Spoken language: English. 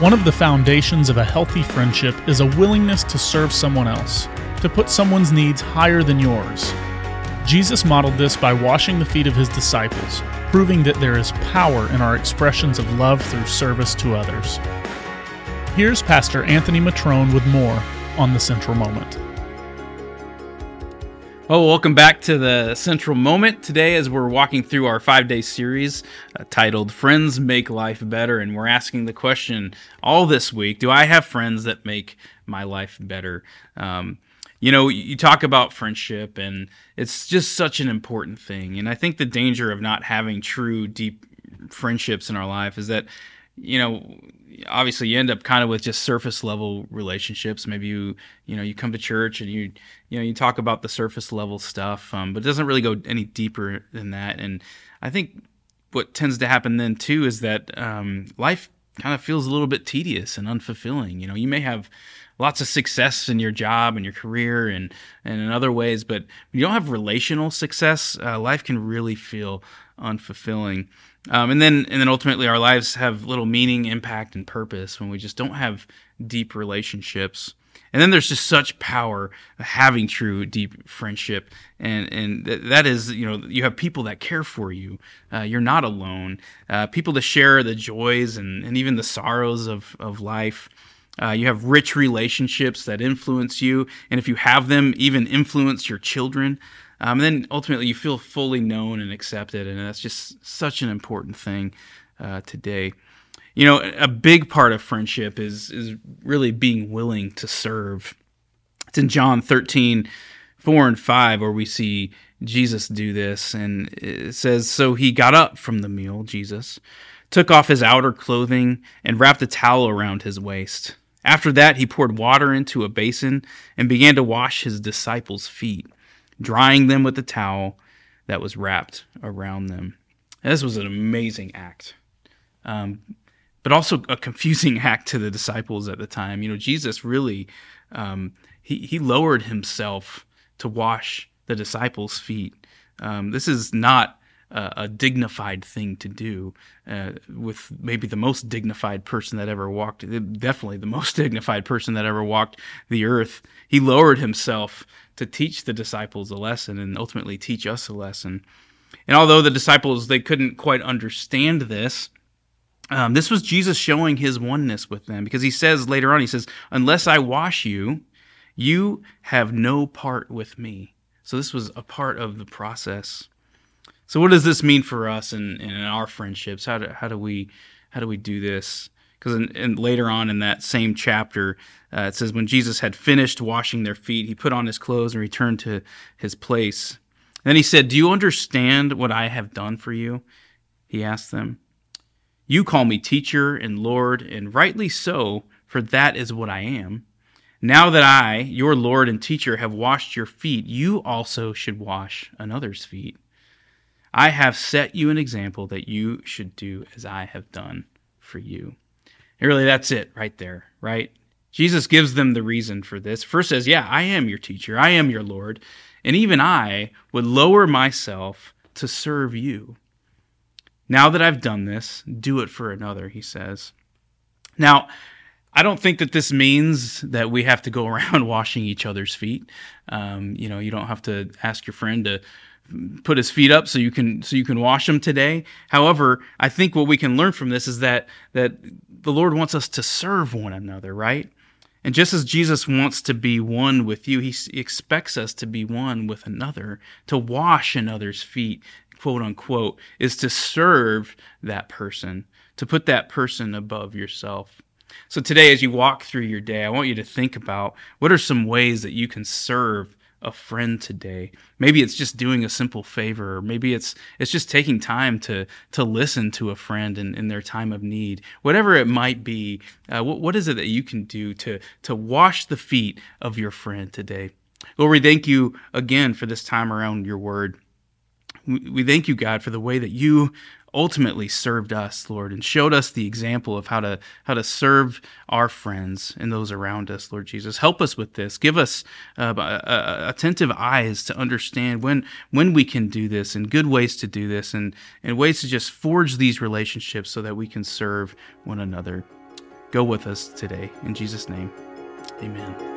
One of the foundations of a healthy friendship is a willingness to serve someone else, to put someone's needs higher than yours. Jesus modeled this by washing the feet of his disciples, proving that there is power in our expressions of love through service to others. Here's Pastor Anthony Matrone with more on the Central Moment. Oh, welcome back to the Central Moment today as we're walking through our five day series uh, titled Friends Make Life Better. And we're asking the question all this week Do I have friends that make my life better? Um, you know, you talk about friendship, and it's just such an important thing. And I think the danger of not having true, deep friendships in our life is that, you know, obviously you end up kind of with just surface level relationships. Maybe you you know you come to church and you you know you talk about the surface level stuff, um, but it doesn't really go any deeper than that. And I think what tends to happen then too is that um, life kind of feels a little bit tedious and unfulfilling. You know, you may have lots of success in your job and your career and and in other ways, but when you don't have relational success, uh, life can really feel unfulfilling. Um, and then and then ultimately our lives have little meaning, impact, and purpose when we just don't have deep relationships. And then there's just such power having true deep friendship, and and that is you know you have people that care for you. Uh, you're not alone. Uh, people to share the joys and, and even the sorrows of of life. Uh, you have rich relationships that influence you, and if you have them, even influence your children. Um, and then ultimately, you feel fully known and accepted, and that's just such an important thing uh, today. You know, a big part of friendship is is really being willing to serve. It's in John 13, 4 and 5, where we see Jesus do this, and it says, So he got up from the meal, Jesus, took off his outer clothing, and wrapped a towel around his waist. After that, he poured water into a basin and began to wash his disciples' feet drying them with the towel that was wrapped around them. And this was an amazing act, um, but also a confusing act to the disciples at the time. You know, Jesus really um, he he lowered himself to wash the disciples' feet. Um, this is not a dignified thing to do uh, with maybe the most dignified person that ever walked, definitely the most dignified person that ever walked the earth. He lowered himself to teach the disciples a lesson and ultimately teach us a lesson. And although the disciples they couldn't quite understand this, um, this was Jesus showing his oneness with them because he says later on, he says, "Unless I wash you, you have no part with me." So this was a part of the process. So what does this mean for us and in, in, our friendships? How do how do we how do we do this? Because and later on in that same chapter, uh, it says when Jesus had finished washing their feet, he put on his clothes and returned to his place. then he said, "Do you understand what I have done for you?" He asked them. You call me teacher and Lord, and rightly so, for that is what I am. Now that I, your Lord and teacher, have washed your feet, you also should wash another's feet. I have set you an example that you should do as I have done for you. And really, that's it right there, right? Jesus gives them the reason for this. First says, Yeah, I am your teacher, I am your Lord, and even I would lower myself to serve you. Now that I've done this, do it for another, he says. Now, I don't think that this means that we have to go around washing each other's feet. Um, you know, you don't have to ask your friend to put his feet up so you can so you can wash them today. However, I think what we can learn from this is that that the Lord wants us to serve one another, right? And just as Jesus wants to be one with you, he expects us to be one with another, to wash another's feet, quote unquote, is to serve that person, to put that person above yourself. So today, as you walk through your day, I want you to think about what are some ways that you can serve a friend today. Maybe it's just doing a simple favor, or maybe it's it's just taking time to to listen to a friend in, in their time of need. Whatever it might be, uh, what, what is it that you can do to to wash the feet of your friend today? Lord, we thank you again for this time around your word. We, we thank you, God, for the way that you ultimately served us, Lord, and showed us the example of how to how to serve our friends and those around us, Lord Jesus. Help us with this. Give us uh, uh, attentive eyes to understand when when we can do this and good ways to do this and and ways to just forge these relationships so that we can serve one another. go with us today. In Jesus' name, amen.